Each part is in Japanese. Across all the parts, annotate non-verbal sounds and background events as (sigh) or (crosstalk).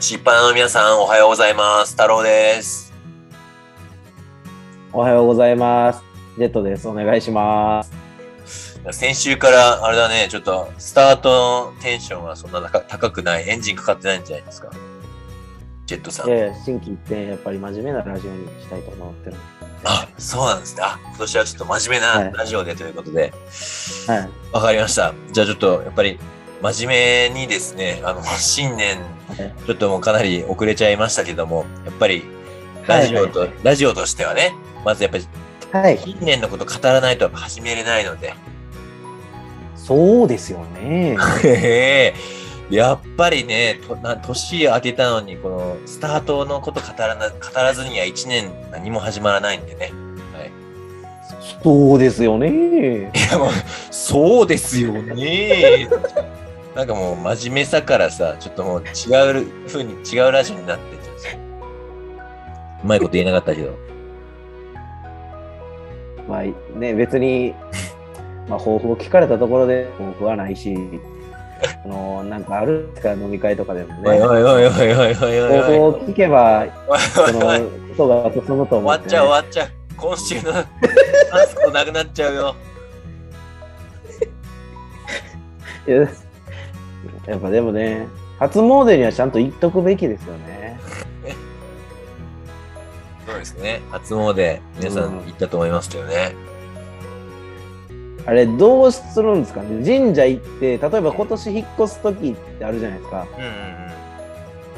しっぱなの皆さん、おはようございます。太郎です。おはようございます。ジェットです。お願いします。先週から、あれだね、ちょっと、スタートのテンションがそんな高高くない、エンジンかかってないんじゃないですか。ジェットさん。で、新規一点、やっぱり真面目なラジオにしたいと思ってる。あ、そうなんですね。あ、今年はちょっと真面目はないラジオでということで、はい。わ、かりました。じゃあちょっと、やっぱり、真面目にですね、あの、新年、ちょっともうかなり遅れちゃいましたけども、やっぱり、ラジオと、ラジオとしてはね、まずやっぱり、はい。近年のこと語らないと始めれないので、そうですよね。(laughs) やっぱりね、とな年明けたのに、このスタートのこと語らな語らずには1年何も始まらないんでね。はい、そうですよね。いやもう、そうですよね。なんかもう真面目さからさ、ちょっともう違う風に違うラジオになってっちゃう。うまいこと言えなかったけど。まあね、別に、まあ、抱負を聞かれたところで抱負はないし、あの、なんかあるんですか、飲み会とかでもね。おいおいおいおいおいおいおい抱負おい。を聞けば、そのことが進むと思って、終わっちゃう終わっちゃう。今週のタスクなくなっちゃうよ。いややっぱでもね、初詣にはちゃんと行っとくべきですよね。そうですね。初詣、皆さん行ったと思いますけどね。あれ、どうするんですかね？神社行って、例えば今年引っ越す時ってあるじゃないですか。うんうん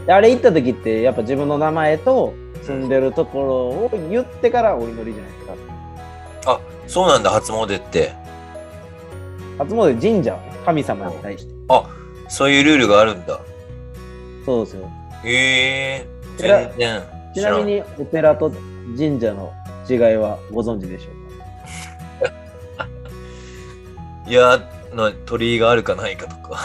うん。であれ行った時って、やっぱ自分の名前と住んでるところを言ってからお祈りじゃないですか。そうなんだ、初詣って。初詣神社神様に対して。そういうルールがあるんだ。そうですよ。へええら全然ちなみにお寺と神社の違いはご存知でしょうか？(laughs) いや、の鳥居があるかないかとか。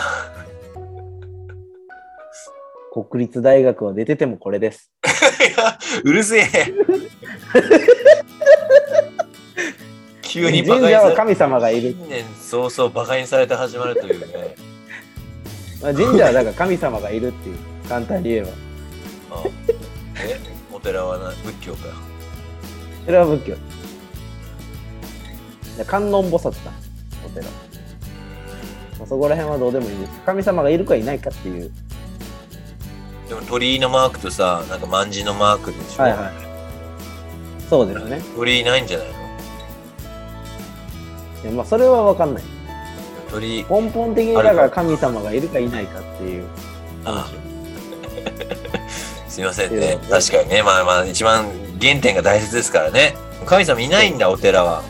国立大学は出ててもこれです。(laughs) いや、うるせえ。(laughs) 急にバカ神にされ社は神様がいる。新年早々バカにされて始まるというね。まあ神社はだから神様がいるっていう、簡単に言えば。あえ？お寺はな仏教か。それは仏教。で観音菩薩だ、お寺。まあそこら辺はどうでもいいです。神様がいるかいないかっていう。でも鳥居のマークとさ、なんか万字のマークでしょ？はいはいそうですね。鳥居ないんじゃないの？いやまあ、それは分かんない。鳥居、根本的にだから神様がいるかいないかっていう。(laughs) すいませんね。確かにね、まあまあ、一番原点が大切ですからね。神様いないんだ、お寺は。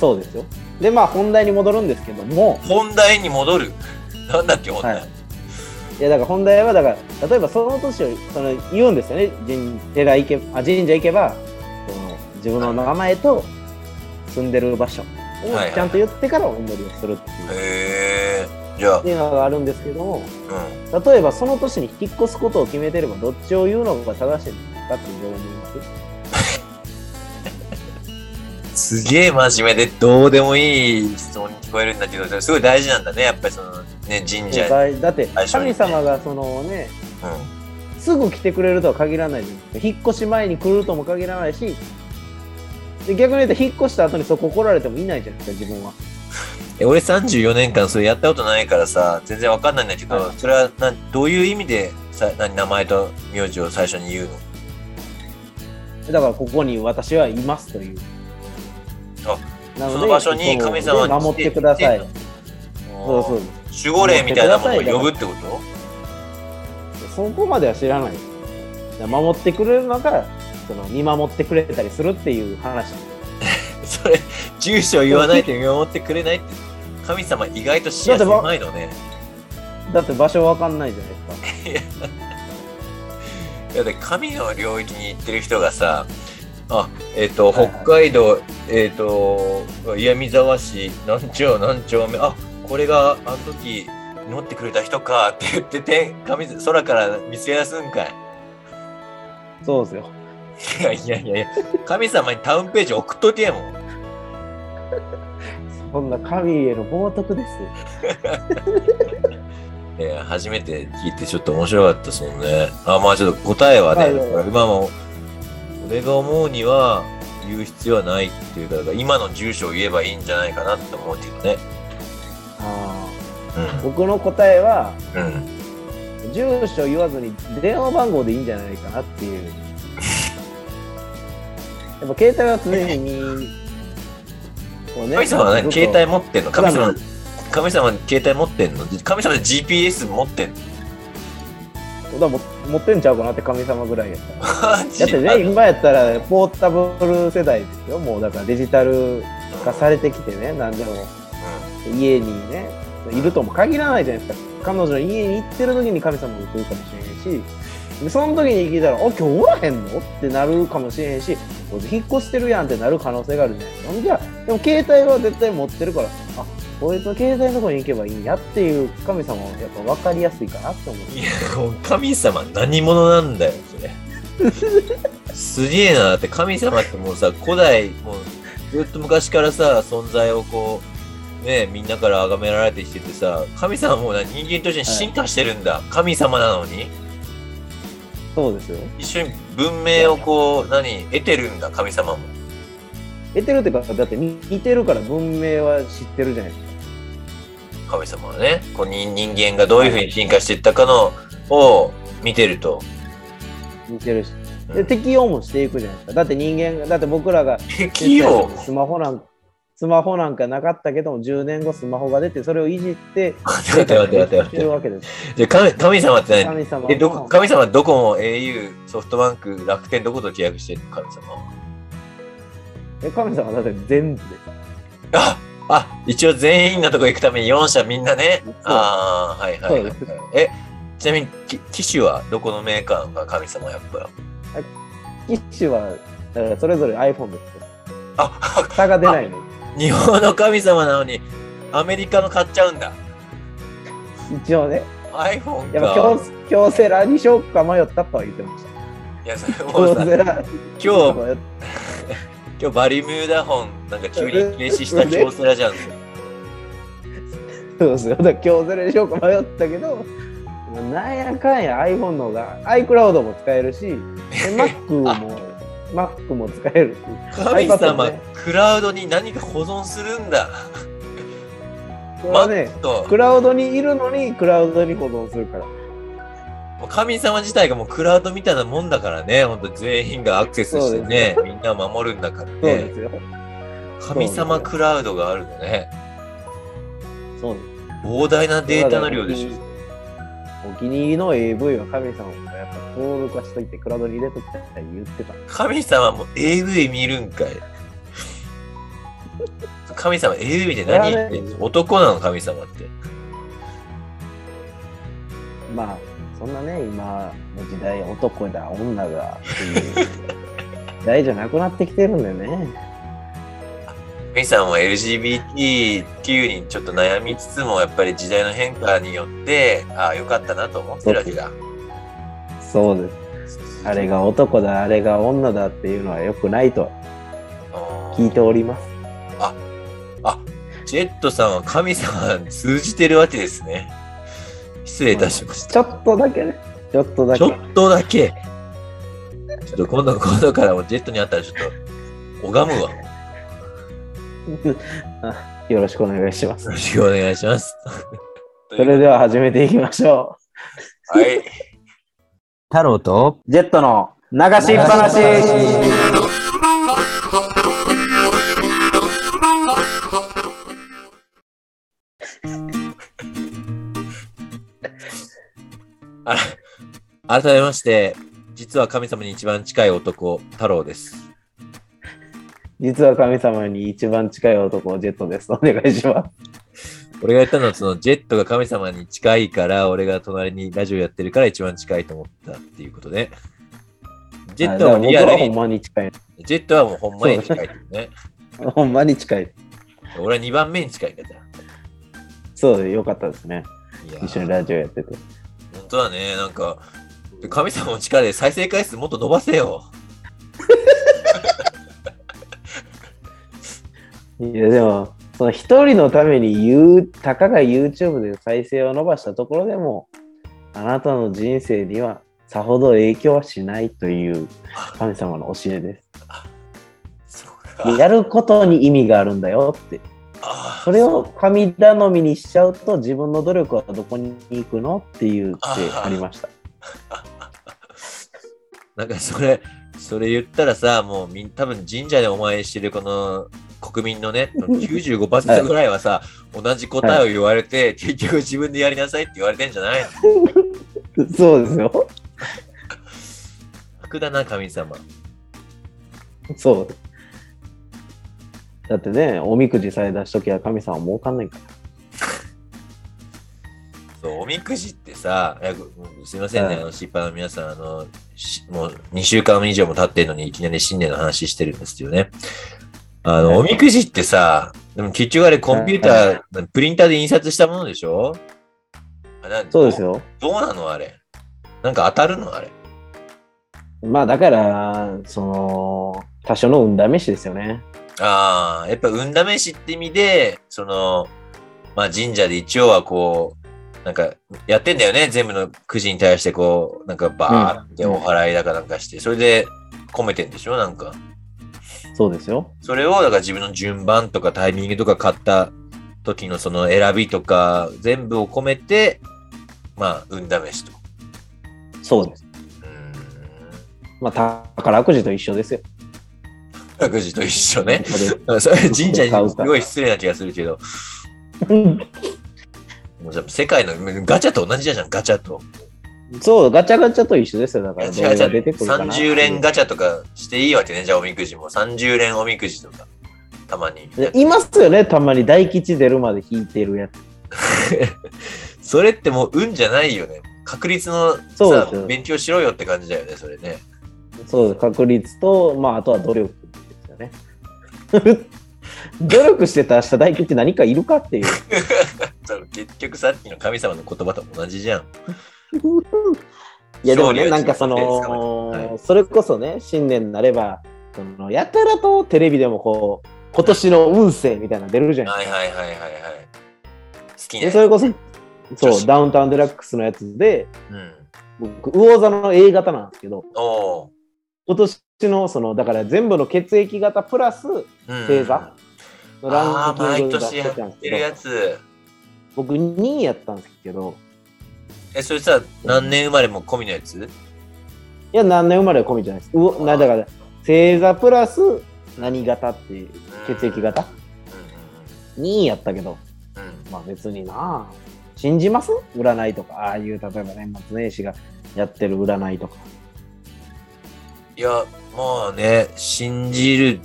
そうですよ。で、まあ本題に戻るんですけども、本題に戻る。なんだっけ、本題。はいいやだから本題はだから例えばその年をその言うんですよね神寺行けあ神社行けばその自分の名前と住んでる場所をはいはいちゃんと言ってからお祈りをするっていう,、へえ。じゃあっ、ていうのがあるんですけどもうん。例えばその年に引っ越すことを決めてればどっちを言うのが正しいんですかってどう思います？すげえ真面目でどうでもいい質問に聞こえるんだけど、すごい大事なんだね、やっぱりそのね、神社。だだって神様がそのねうん。すぐ来てくれるとは限らないじゃないですか引っ越し前に来るとも限らないしで逆に言うと引っ越した後にそこ来られてもいないじゃないですか自分は。え俺34年間それやったことないからさ、全然わかんないんだけど、はいそれはなどういう意味でさ何名前と名字を最初に言うの？だからここに私はいますという。あなその場所に神様に守ってください。そうそう守護霊みたいなものを呼ぶってことそこまでは知らない守ってくれるのがその見守ってくれたりするっていう話 (laughs) それ、住所を言わないと見守ってくれないって、神様意外と視野狭いのね。だって場所わかんないじゃないですか (laughs) いやで神の領域に行ってる人がさ、あ、えっ、と、はいはい北海道、えっ、と、岩見沢市何丁何丁目、あ、これがあの時祈ってくれた人かって言ってて、神空から見せやすんかい。そうですよいやいやいやいや、神様にタウンページ送っとけもん。そんな神への冒涜ですよ (laughs) いや初めて聞いてちょっと面白かったですもんね。あ、まあちょっと答えはね、はいはいはい今も、俺が思うには言う必要はないっていうか、今の住所を言えばいいんじゃないかなって思うけどね。あうー僕の答えは、ん。うん。住所言わずに電話番号でいいんじゃないかなっていう。やっぱ携帯は常に、こうね神様は何携帯持ってんの神様普、神様携帯持ってんの？神様で GPS 持ってんの？だも持ってんちゃうかなって神様ぐらいやったら。(laughs) だだってね、今やったらポータブル世代ですよ。もうだからデジタル化されてきてね、何でも。家にね、いるとも限らないじゃないですか。彼女の家に行ってる時に神様が来るかもしれへんし、でその時に聞いたら、あ、今日おらへんの？ってなるかもしれへんし、引っ越してるやんってなる可能性があるじゃないですか。ほんじゃあ、でも携帯は絶対持ってるから、あ、こいつの携帯のとこに行けばいいんやっていう神様はやっぱ分かりやすいかなって思う。いや、神様何者なんだよ、それ。すげえな。だって神様ってもうさ、古代、もうずっと昔からさ、存在をこう、ね、みんなから崇められてきててさ、神様もう人間として進化してるんだ。神様なのに。そうですよ。一緒に文明をこう、何、得てるんだ、神様も。得てるっていうか、だって似てるから文明は知ってるじゃないですか。神様はね、こう人人間がどういうふうに進化していったかのを見てると。似てるし。で、うん適応もしていくじゃないですか。だって人間が、だって僕らが適応？スマホなんスマホなんかなかったけども、10年後スマホが出て、それをいじって、待って待って待って。るわけです。で神神様って何？神様えど神様はどこも au、ソフトバンク、楽天どこと契約してるの？神様は。え神様はだって全部でああ一応全員のとこ行くために4社みんなね？ああ、はいはいはい。え、ちなみにき機種はどこのメーカーが神様やっぱ。機種は、だからそれぞれ iPhone ですよ。あ、差が出ないの。日本の神様なのにアメリカの買っちゃうんだ。一応ね、iPhone やっぱか。京京セラにしようか迷ったとは言ってました。いや、それもうさ、今日、(laughs) 今日バリミューダ本なんか急に停止した京セラじゃん。そうですよ。だから京セラにしようか迷ったけど、なんやかんや iPhone の方が iCloud も使えるし、(laughs) で Mac も Mac も使えるし。神様、もねクラウドに何か保存するんだ。これはね、とクラウドにいるのにクラウドに保存するから。神様自体がもうクラウドみたいなもんだからね、本当全員がアクセスしてね、みんなを守るんだからね。神様クラウドがあるのね。そうです。膨大なデータの量でしょ。お気に入りの AV は神様もやっぱ登録はしといてクラウドに入れときたいって言ってた。神様も AV 見るんかい。神様 AV って何？言ってんの男なの神様って。まあ、そんなね、今の時代、男だ、女がっていう (laughs) 時代じゃなくなってきてるんだよね。神様も LGBTQ にちょっと悩みつつも、やっぱり時代の変化によって、ああ、よかったなと思ってるわけだ。そうです。あれが男だ、あれが女だっていうのは良くないと聞いております。あ、ジェットさんは神様に通じてるわけですね。失礼いたしました。ちょっとだけね。ちょっとだけ。ちょっとだけ。ちょっと今度、今度からもジェットに会ったらちょっと拝むわ。(laughs) よよろしくお願いします。ろしくお願いします。(laughs) それでは始めていきましょう。はい。太郎とジェットの流しっぱなし。あら改めまして、実は神様に一番近い男、太郎です。実は神様に一番近い男、ジェットです。お願いします。俺が言ったのは、そのジェットが神様に近いから、俺が隣にラジオやってるから一番近いと思ったっていうことね。ジェットはリアル僕はほんに、まに近い。ジェットはもうほんまに近いよね。ほんまに近い。俺は2番目に近いんだじゃそうでよかったですね。一緒にラジオやってて。本当だね、なんか、神様の力で再生回数もっと伸ばせよ。(laughs) いや、でも、その一人のために言う、たかが YouTube で再生を伸ばしたところでも、あなたの人生にはさほど影響はしないという神様の教えです。やることに意味があるんだよって。それを神頼みにしちゃうと自分の努力はどこに行くのっていうってありました。(laughs) なんかそれ、それ言ったらさ、もうみん多分神社でお参りしてるこの国民のね、95%ぐらいはさ、同じ答えを言われて、結局自分でやりなさいって言われてんじゃないの？(laughs) そうですよ。楽だな、神様。そう。だってね、おみくじさえ出しときゃ神様儲かんないから。そう、おみくじってさ、すいませんね、はいあの、失敗の皆さん、あの、しもう2週間以上も経ってるのにいきなり新年の話してるんですよね。あの、はいおみくじってさ、でも結局あれコンピューター、プリンターで印刷したものでしょ？そうですよ。どうなのあれ？なんか当たるのあれ？まあだから、その、多少の運試しですよね。ああ、やっぱ運試しって意味で、その、まあ神社で一応はこう、なんかやってんだよね？全部のくじに対してこう、なんかバーってお祓いだかなんかして、それで込めてんでしょ？なんか。そうですよ。それを、だから自分の順番とかタイミングとか買った時のその選びとか全部を込めて、まあ、運試しと。そうです。まあ宝くじと一緒ですよ。くじと一緒ね。こそれ神社にすごい失礼な気がするけど、れ (laughs) もうじゃあ世界のガチャと同じじゃん、ガチャと。そう、ガチャガチャと一緒ですよ。だから、どれが出てくるかな。30連ガチャとかしていいわけね、じゃあおみくじも。30連おみくじとか、たまに。でいますよね、たまに大吉出るまで引いてるやつ。(laughs) それってもう運じゃないよね。確率のさ勉強しろよって感じだよね、それね。そうです、確率と、まあ、あとは努力ですよね。(laughs) 努力してた明日大吉何かいるかっていう (laughs) 結局さっきの神様の言葉と同じじゃん。いやでもね、なんかそのそれこそね、新年になれば、そのやたらとテレビでもこう、今年の運勢みたいなの出るじゃないはいはいはいはいはい。好きでね。それこそ、女そう、子ダウンタウンデラックスのやつで、うん。僕、魚座の A 型なんですけど、お今年の、その、だから全部の血液型プラス。星座のランキン毎グ出してたんですけど。僕2位やったんですけど、え、それさ、何年生まれも込みのやつ？いや、何年生まれは込みじゃないです。うおなだから、星座プラス何型っていう、血液型？う ?2 位やったけど、んうんうん。まあ別になあ信じます占いとか、ああいう、例えば年末年始がやってる占いとか。いや、まあね、信じる、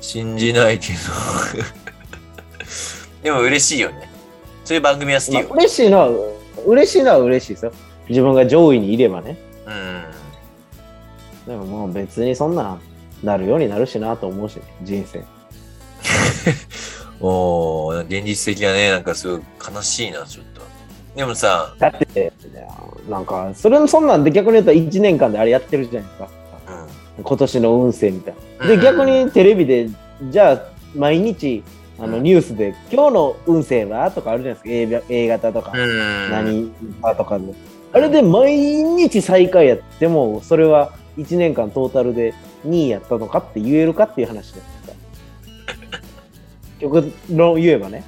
信じないけど。(laughs) でも嬉しいよね。そういう番組は好きまあよ。嬉しいのは、嬉しいのは嬉しいですよ。自分が上位にいればね。うん。でももう別にそんな、なるようになるしなと思うし、人生。(laughs) おー、現実的だね。なんかすごい悲しいな、ちょっと。でもさ、だって、なんか、それもそんなんで逆に言うと1年間であれやってるじゃないですか。うん。今年の運勢みたいな。で、うん逆にテレビで、じゃあ、毎日、あのうんニュースで、今日の運勢はとかあるじゃないですか。A, A 型とか、うん。何座とかで。あれで毎日最下位やっても、それは1年間トータルで2位やったのかって言えるかっていう話ですか。(laughs) 極論言えばね。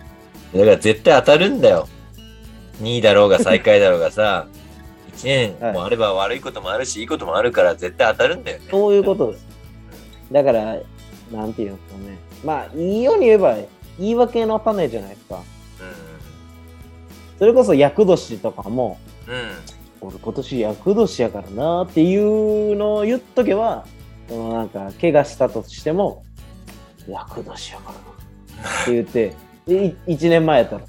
だから絶対当たるんだよ。2位だろうが最下位だろうがさ、(laughs) 1年もあれば悪いこともあるし、いいこともあるから絶対当たるんだよね。そういうことです。だから、なんていうんですかね。まあ、いいように言えば、言い訳の種じゃないですか。それこそ厄年とかも、うん。うん。俺今年厄年やからなっていうのを言っとけば、そのなんか、怪我したとしても、厄年やからなって言って、(laughs) でい一年前やったら、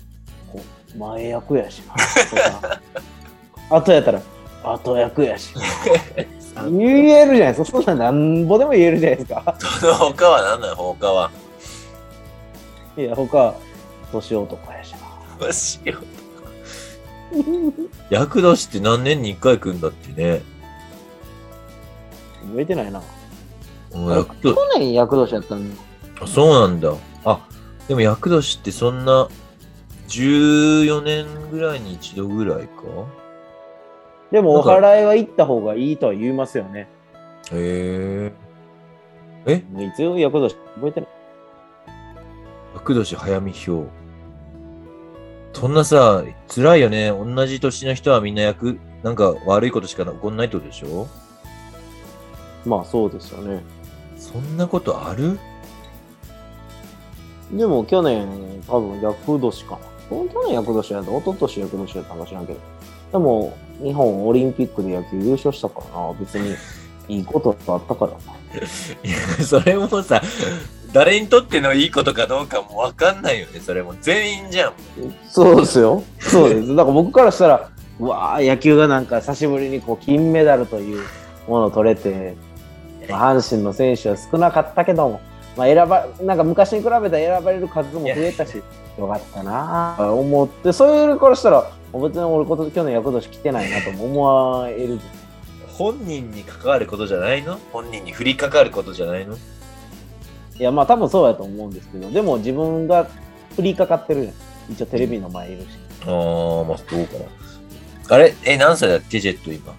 こう前役やしな、とか、(laughs) 後やったら、後役やしな。(laughs) 言えるじゃないですか。そんなんなんぼでも言えるじゃないですか。その他は何なの他は。いや、他、年男やしな。どうしよう。厄年って何年に1回来るんだってね。覚えてないな。もう厄年去年厄年やったんあそうなんだ。あ、でも厄年ってそんな14年ぐらいに一度ぐらいかでもお祓いは行った方がいいとは言いますよね。へえ？えいつよ、役年覚えてない。厄年早見表。そんなさ、辛いよね。同じ年の人はみんな役、なんか悪いことしか起こんないってことでしょ？まあそうですよね。そんなことある？でも去年、多分役年かな。去年役年やった、一昨年役年やったかもしれんけど。でも、日本オリンピックで野球優勝したからな。別にいいことあったからな。(laughs) いや、それもさ、誰にとってのいいことかどうかもわかんないよね。それも全員じゃん。そうですよ。そうです。だから僕からしたら、うわー野球がなんか久しぶりにこう金メダルというものを取れて、まあ、阪神の選手は少なかったけども、まあ、選ばなんか昔に比べたら選ばれる数も増えたし、よかったなあ思って、そういうからしたら、別に俺今年去年役年来てないなとも思わえる。本人に関わることじゃないの？本人に降りかかることじゃないの？いや、まあ多分そうやと思うんですけど、でも自分が降りかかってるじゃん。一応テレビの前いるし。ああ、まあどうかな。あれ？え、何歳だ？っけジェット今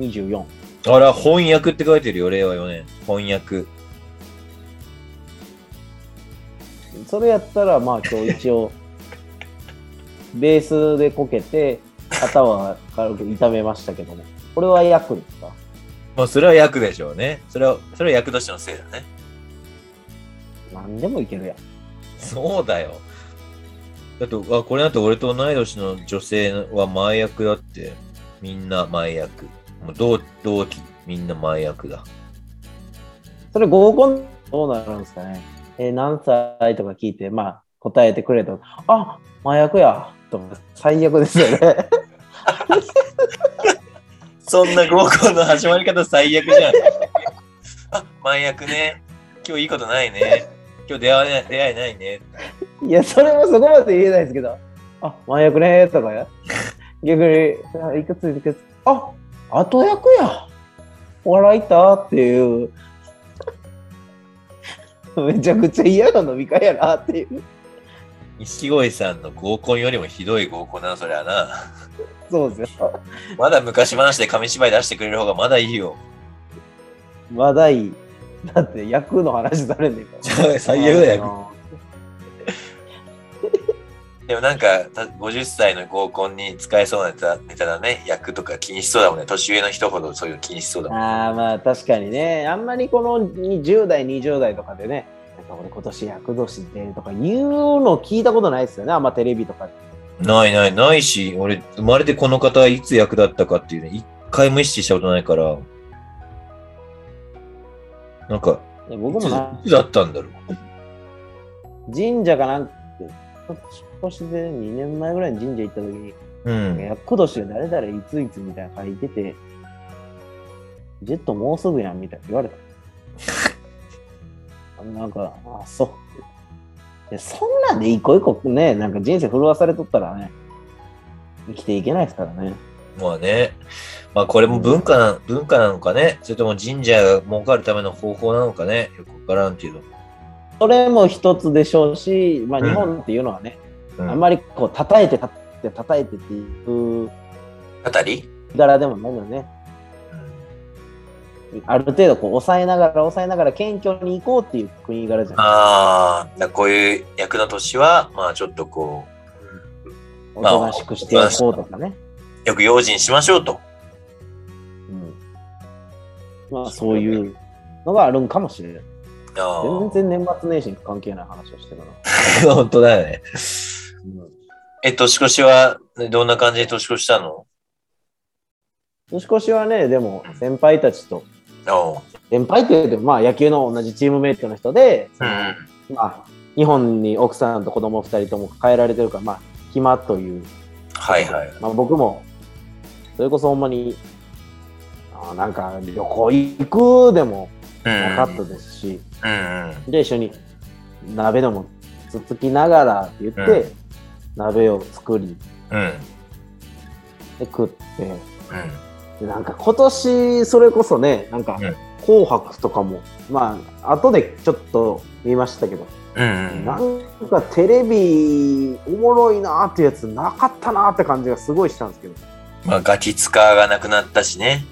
？24。あら、翻訳って書いてるよ、令和4年。翻訳。それやったら、まあ今日一応、(laughs) ベースでこけて、肩は軽く痛めましたけども。これは役ですか？まあ、それは役でしょうね。それは、それは役年のせいだね。何でもいけるやん。そうだよ。だと、あ、これだと俺と同い年の女性は前役だって。みんな前役。もう同同期、みんな前役だ。それ合コンどうなるんですかねえー何歳とか聞いて、まあ答えてくれと、あ麻薬やとか最悪ですよね。そんな合コンの始まり方最悪じゃん。あ、前役ね。今日いいことないね。今日出会えない出会いないね。いや、それもそこまで言えないですけど、あ麻薬ねとかや。(laughs) 逆に、あいくついくつ、あ後役や笑いたっていう。(laughs) めちゃくちゃ嫌な飲み会やなっていう。錦鯉さんの合コンよりもひどい合コンな、そりゃな。そうですよ。まだ昔話で紙芝居出してくれる方がまだいいよ。話題、だって役の話されんねんから。最悪だよ。(laughs) でもなんか、た50歳の合コンに使えそうなネタネタだね。役とか気にしそうだもんね。年上の人ほどそういうの気にしそうだもん。ああまあ確かにねあんまりこの10代20代とかでねなんか俺今年役年でとか言うの聞いたことないですよねあんまテレビとかでないないないし、俺、生まれてこの方いつ役だったかっていうね、一回も意識したことないから、なんか、僕もなついつだったんだろう。神社かなんか少しで2年前ぐらいに神社行った時にうん。役年が誰々いついつみたいなの書いててジェットもうすぐやんみたいな言われた (laughs) なんかあそういやそんなんで一個一個ねなんか人生震わされとったらね生きていけないですからねまあね。まあこれも文化な、文化なのかね。それとも神社が儲かるための方法なのかね。よくわからんけど。それも一つでしょうし、まあ、うん日本っていうのはね、うんあんまりこう叩いて叩いて叩いてっていうあたり柄でもないのねある程度こう抑えながら抑えながら謙虚に行こうっていう国柄じゃないああ、こういう役の年は、まあちょっとこおまあとなしくしておこうとかね、う、よく用心しましょうと。うん、まあそういうのがあるんかもしれないあ全然年末年始に関係ない話をしてるな、あ。(laughs) 本当だよね。うん、え、年越しは、どんな感じで年越したの？年越しはねでも先輩たちと先輩っていうとまあ野球の同じチームメイトの人で、うん。まあ、日本に奥さんと子供2人とも帰られてるから、まあ、暇という、はいはい。まあ、僕も、それこそほんまに、あなんか旅行行くでもうん。なかったですし、うんうん。で、一緒に鍋でもつつきながらって言って、う鍋を作り、うん。で食って、うん。でなんか今年、それこそね、なんかうん、紅白とかも、まあ、後でちょっと見ましたけど、うんうん。なんかテレビおもろいなーってやつなかったなーって感じがすごいしたんですけど。まあ、ガキツカがなくなったしね。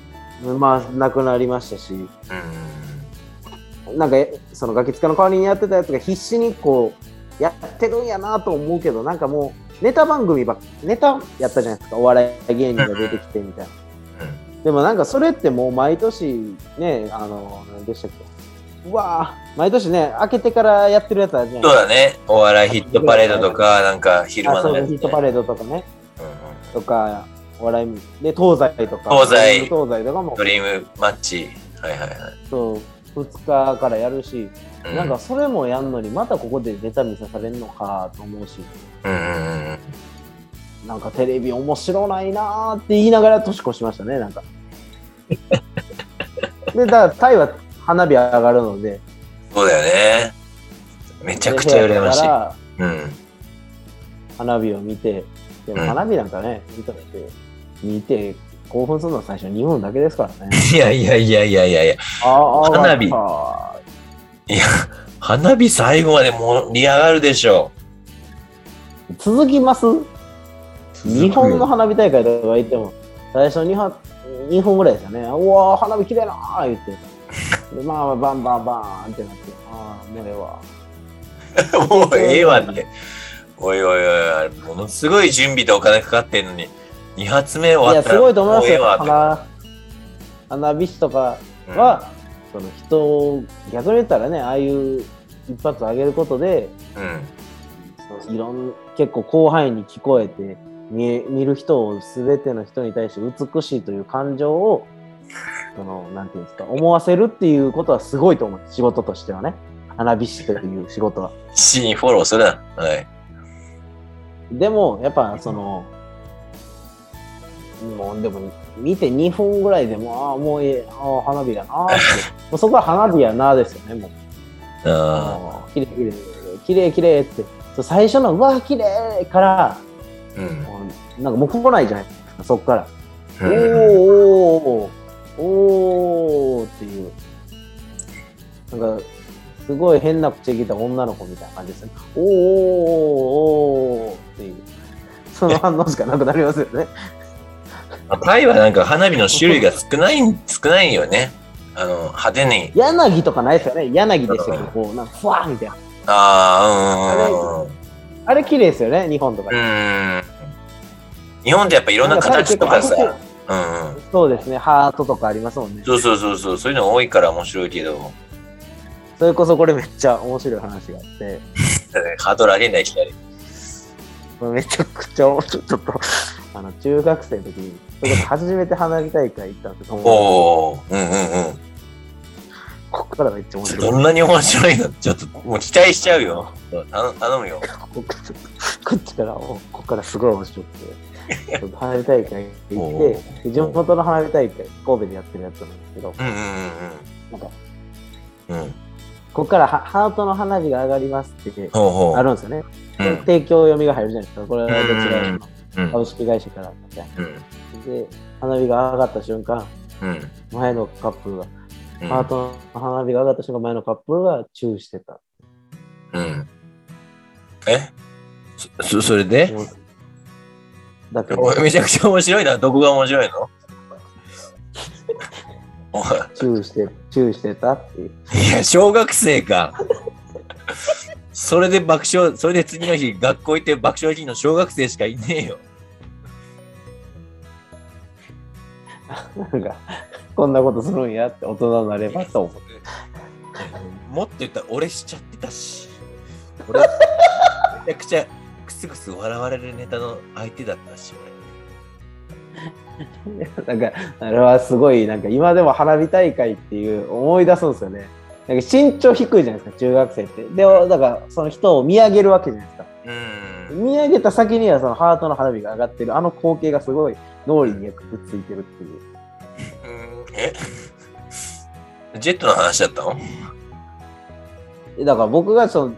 まあ、なくなりましたし、うん。なんか、えそのガキ使の代わりにやってたやつが必死にこう、やってるんやなと思うけど、なんかもう、ネタ番組ばっネタやったじゃないですか、お笑い芸人が出てきてみたいな。でもなんかそれってもう毎年ね、あの、何でしたっけ。うわぁ、毎年ね、開けてからやってるやつあるじゃないですか。そうだね。お笑いヒットパレードとか、なんか昼間のやつ、ね。ヒットパレードとかね、うんうんとか、お笑いで、東西とか、東西東西とかもド、リームマッチ。はいはいはい。そう、2日からやるし、うなんか、それもやんのに、またここでネタ見さされんのかと思うし、うんうんうん。なんかテレビ面白ないなーって言いながら年越しましたね、なんか。(laughs) で、だからタイは花火上がるので、そうだよね。めちゃくちゃ羨ましいうん。花火を見て、でもうん花火なんかね、見たって、見て、興奮するのは最初2分だけですからね。い (laughs) やいやいやいやいやいや。花火いや、花火最後まで盛り上がるでしょ続きます？う。日本の花火大会とか行っても、最初 2, 分2分ぐらいですよね。うわー花火綺麗なー言って。で、まあ、バンバンバーンってなって、ああ、もうええわ。(laughs) もうええわって。おいおいおいおい、ものすごい準備とお金かかってんのに、2発目いや、終わったらすごいと思いますよ。花花火師とかは、その人を、逆に言ったらね、ああいう一発上げることで、うん。いろん結構広範囲に聞こえて見え見る人を全ての人に対して美しいという感情を (laughs) そのなんていうんですか思わせるっていうことはすごいと思う仕事としてはね花火師という仕事は死にフォローするな。はい。でもやっぱそのもうでも見て2分ぐらいでもああもうええああ花火やなーって (laughs) もうそこは花火やなーですよねもうあああ綺麗綺麗綺麗綺麗って最初のうわ綺麗からあ。うん。なんかもう来ないじゃないですか、そっから。うんおーおーおーっていう。なんか、すごい変な口聞いた女の子みたいな感じですね。おーおーおーっていう。その反応しかなくなりますよね。タイはなんか花火の種類が少ない、少ないよね。あの、派手に。柳とかないですよね。柳でしたけど、こう、なんか、ふわーみたいな。ああ、うんうんうん。あれ綺麗ですよね、日本とかうで。ん。日本ってやっぱいろんな形とかさ、うんうん。そうですね、ハートとかありますもんね。そうそうそうそう、そういうの多いから面白いけど、それこそこれめっちゃ面白い話があって。(laughs) ハードル上げないきなり。めちゃくちゃ、ちょっと、あの、中学生の時に、そ初めて花火大会行ったんですよ、おお、うんうんうん。ここからめっちゃ面白い。どんなに面白いの？ちょっともう期待しちゃうよ。頼頼むよ。ここっちから、おここからすごい面白くて、花火大会行おって、で地元の花火大会、神戸でやってるやつなんですけど、うんうんうんうん。うん。ここからはハートの花火が上がりますって。あるんですよね。うん提供読みが入るじゃないですか。これはどちらのうん株式会社からみたいうんな。で、花火が上がった瞬間、うん前のカップルが、うんハートの花火が上がった瞬間、前のカップルがチューしてた。うん。え？そそそれで？だけど、めちゃくちゃ面白いな。どこが面白いの？チューして、チューしてたっていう。いや、小学生か。それで爆笑、それで次の日学校行って爆笑人の小学生しかいねえよ。なんか、こんなことするんやって大人になればと思う。もっと言ったら俺しちゃってたし。俺、めちゃくちゃクスクス笑われるネタの相手だったし、なんか、あれはすごい、なんか今でも花火大会っていう思い出すんですよね。なんか身長低いじゃないですか、中学生って。で、だからその人を見上げるわけじゃないですか。俺。うん。見上げた先にはそのハートの花火が上がってる、あの光景がすごい脳裏にくっついてるっていう。うんえ？ジェットの話だったの？えだから僕がその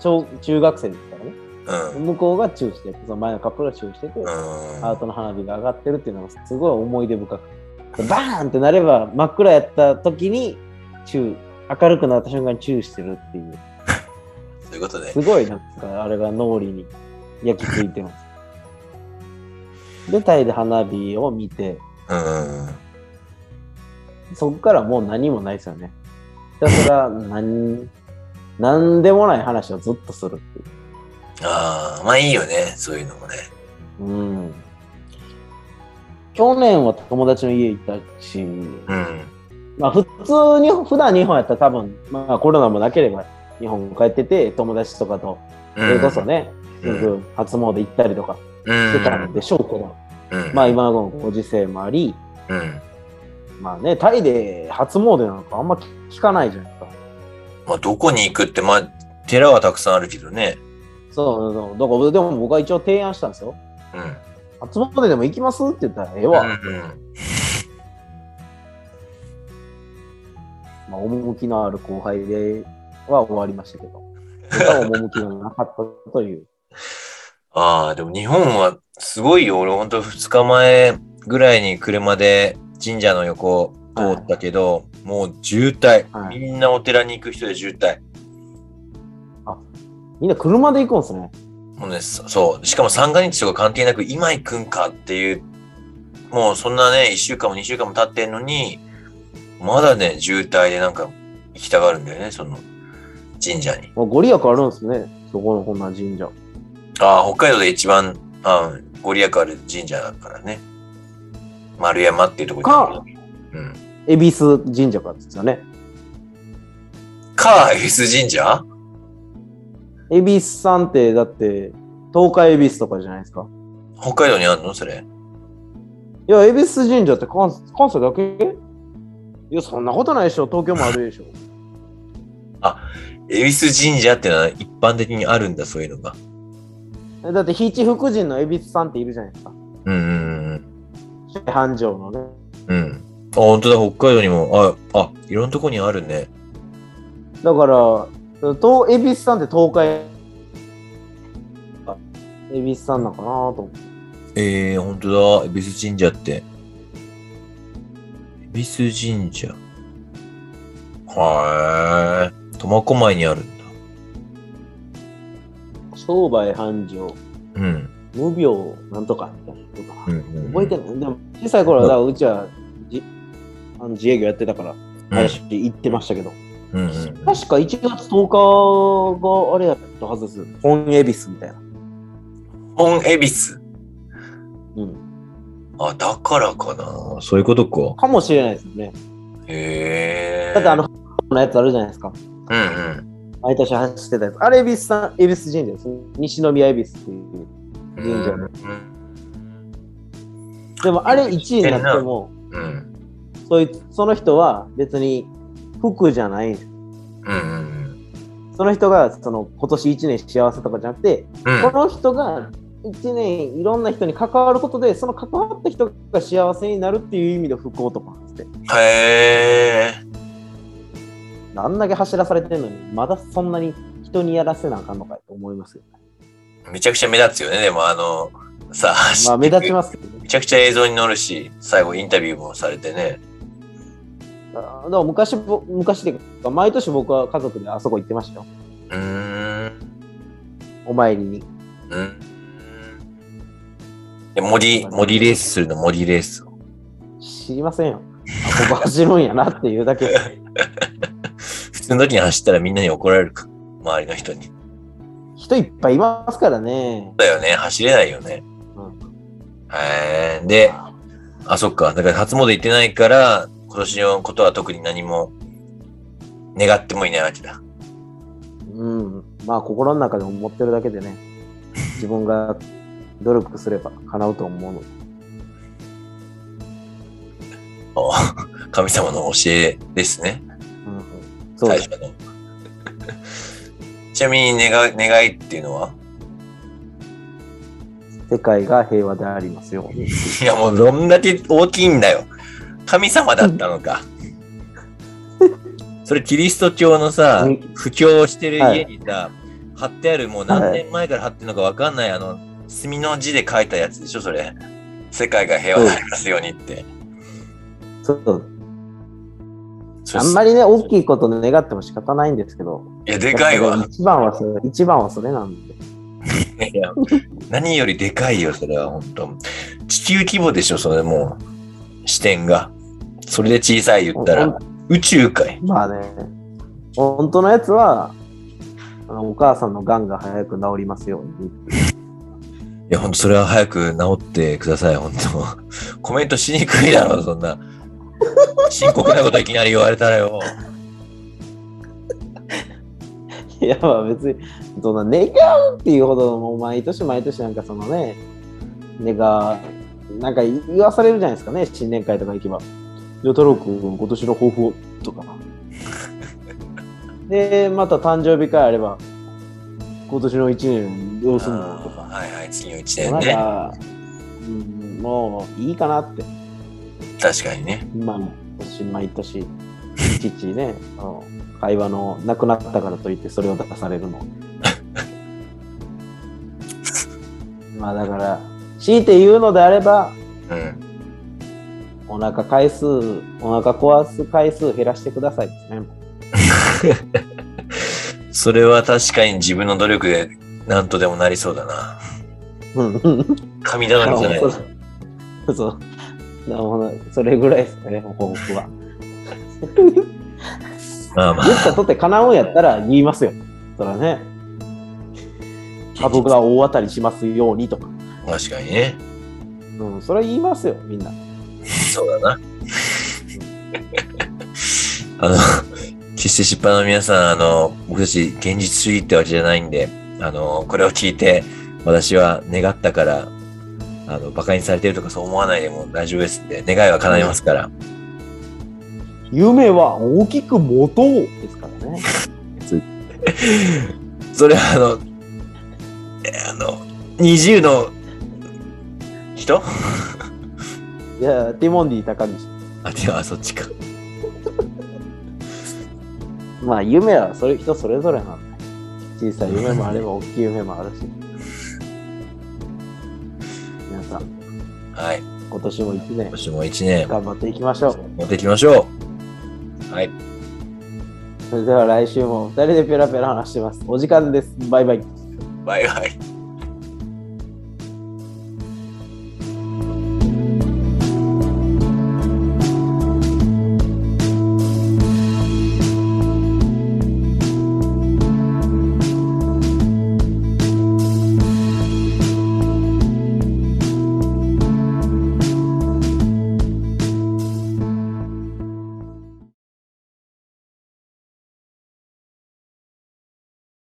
小中学生ですからね。うん。向こうがチューしてて、その前のカップルがチューしてて、うんハートの花火が上がってるっていうのがすごい思い出深くて。バーンってなれば真っ暗やった時にチュー、明るくなった瞬間にチューしてるっていう。すいうことで。すごいなんか、あれが脳裏に焼き付いてます。で、タイで花火を見て、うん。そこからもう何もないですよね。ひたすら何、なんでもない話をずっとするっていう。ああ、まあいいよね、そういうのもね。うん。去年は友達の家行ったし、うん。まあ普通に、普段日本やったら多分、まあコロナもなければ日本帰ってて、友達とかと、それこそね、すうん。ぐ初詣行ったりとかうん。してたんでしょうけど、うん。まあ今のご時世もあり、うん。まあね、タイで初詣なんかあんま聞かないじゃないですか。まあどこに行くって、まあ寺はたくさんあるけどね。そうそう。だから、でも僕は一応提案したんですよ。うん。初詣でも行きますって言ったら、ええわ。うんうん。まあ、趣のある後輩では終わりましたけど、趣がなかったという。(laughs) ああ、でも日本はすごいよ。俺ほんと2日前ぐらいに車で神社の横通ったけど、もう渋滞、はいみんなお寺に行く人で渋滞。みんな車で行くんですね。もうね、そそう。しかも三が日とか関係なく今行くんかっていう、もうそんなね、1週間も2週間も経ってんのに、まだね、渋滞でなんか行きたがるんだよね、その神社に。まあ、ご利益あるんですね。そこのこんな神社。ああ、北海道で一番、あご利益ある神社だからね。丸山っていうところに。うん。恵比寿神社からですよね。か、恵比寿神社？恵比寿さんって、だって、東海恵比寿とかじゃないですか。北海道にあるの？それ。いや、恵比寿神社って関関西だけ？いや、そんなことないでしょ。東京もあるでしょ。(laughs) 恵比寿神社ってのは一般的にあるんだ、そういうのが。えだって、七福神の恵比寿さんっているじゃないですか。うんうん繁盛のね。うん。うん。あ、本当だ、北海道にも、あ、あ、いろんなとこにあるね。だから、東恵比寿さんって東海、恵比寿さんなのかなと思って。ええー、本当だ、恵比寿神社って。恵比寿神社。はーい。苫小牧にあるんだ。商売繁盛、うん。無病なんとかみたいなことかうんうん、覚えてない。でも、小さい頃は、うちはじあの自営業やってたから、うん私行ってましたけど、うんうん。確か1月10日があれやったはずです。本恵比寿みたいな。本恵比寿？うん。あ、だからかな。そういうことか。かもしれないですよね。へえ。だってあの、のやつあるじゃないですか。うんうん。毎年走ってたやつ。あれ、恵比寿さん、恵比寿神社です。西宮恵比寿っていう。神社うんねでも、あれ1位になっても、うん。そういうその人は別に服じゃない。うんうんその人がその今年1年幸せとかじゃなくて、うん。この人が1年いろんな人に関わることで、その関わった人が幸せになるっていう意味で不幸とかって。へえ。あんだけ走らされてるのに、まだそんなに人にやらせなあかんのかと思いますよね。めちゃくちゃ目立つよね。でもあの、さ、まあ目立ちまますけどね。めちゃくちゃ映像に載るし、最後インタビューもされてね。だから昔ぼ、昔っていうか、毎年僕は家族であそこ行ってましたよ。うーん。お参りに。うん。でモディ、モディレースするの、モディレースを。知りませんよ。あここ走るんやなっていうだけで。(laughs) 普通の時に走ったらみんなに怒られるか。周りの人に。人いっぱいいますからね。だよね。走れないよね。うんへえ。で、あ、そっか。だから初詣行ってないから、今年のことは特に何も願ってもいないわけだ。うん。まあ心の中で思ってるだけでね、(laughs) 自分が努力すれば叶うと思うの神様の教えですね。うん、そうです。ちなみに願い願いっていうのは？世界が平和でありますように。いやもうどんだけ大きいんだよ。神様だったのか。(laughs) それキリスト教のさうん、布教してる家にさ、貼ってあるもう何年前から貼ってるのかわかんないあの、墨の字で書いたやつでしょ、それ。世界が平和でありますようにって。そう。そあんまりね、大きいこと願っても仕方ないんですけど、いや、でかいわ。一番はそれ、一番はそれなんで。(laughs) いや何よりでかいよ、それは本当。地球規模でしょ、それもう。視点が。それで小さい言ったら、宇宙かい。まあね、本当のやつは、あのお母さんの癌が早く治りますように。いや、本当それは早く治ってください、本当。コメントしにくいだろ、そんな。深刻なこといきなり言われたらよ。(laughs) いや、まあ別に、そんな願うっていうほど、もう毎年毎年なんかそのね、願う、なんか言わされるじゃないですかね、新年会とか行けば。じゃあ、太郎今年の抱負をとか。で、また誕生日会あれば、今年の1年どうすんの？とか。はいはい、次の1なん年ね。か、うん、もういいかなって。確かにね。まあ、年毎年、いちいちね、(laughs) あの会話のなくなったからといってそれを出されるの。(laughs) まあだから、強いて言うのであれば、うん。お腹回数、お腹壊す回数減らしてくださいですね。(laughs) それは確かに自分の努力でなんとでもなりそうだな。うん。神頼みじゃない。そう。なるほど。それぐらいですかね、抱負は。まあま言ったとって叶うんやったら言いますよ。そらね。株が大当たりしますようにとか。あ、確かにね。うん、それは言いますよ、みんな。そうだな。あの、決して失敗の皆さん、あの、僕たち現実主義ってわけじゃないんで、あの、これを聞いて、私は願ったから、あの、馬鹿にされてるとかそう思わないでも大丈夫ですんで、願いは叶いますから。夢は大きく持とうですからね。(laughs) それはあの、えあの、20の人？(laughs) いや、ティモンディ高岸。あ、ではそっちか。(laughs) まあ、夢はそれ人それぞれなんで。小さい夢もあれば、大きい夢もあるし。はい。今年も一年今年も1年、頑張っていきましょう。持っていきましょう。はい。それでは来週も二人でペラペラ話してます。お時間です。バイバイ。バイバイ。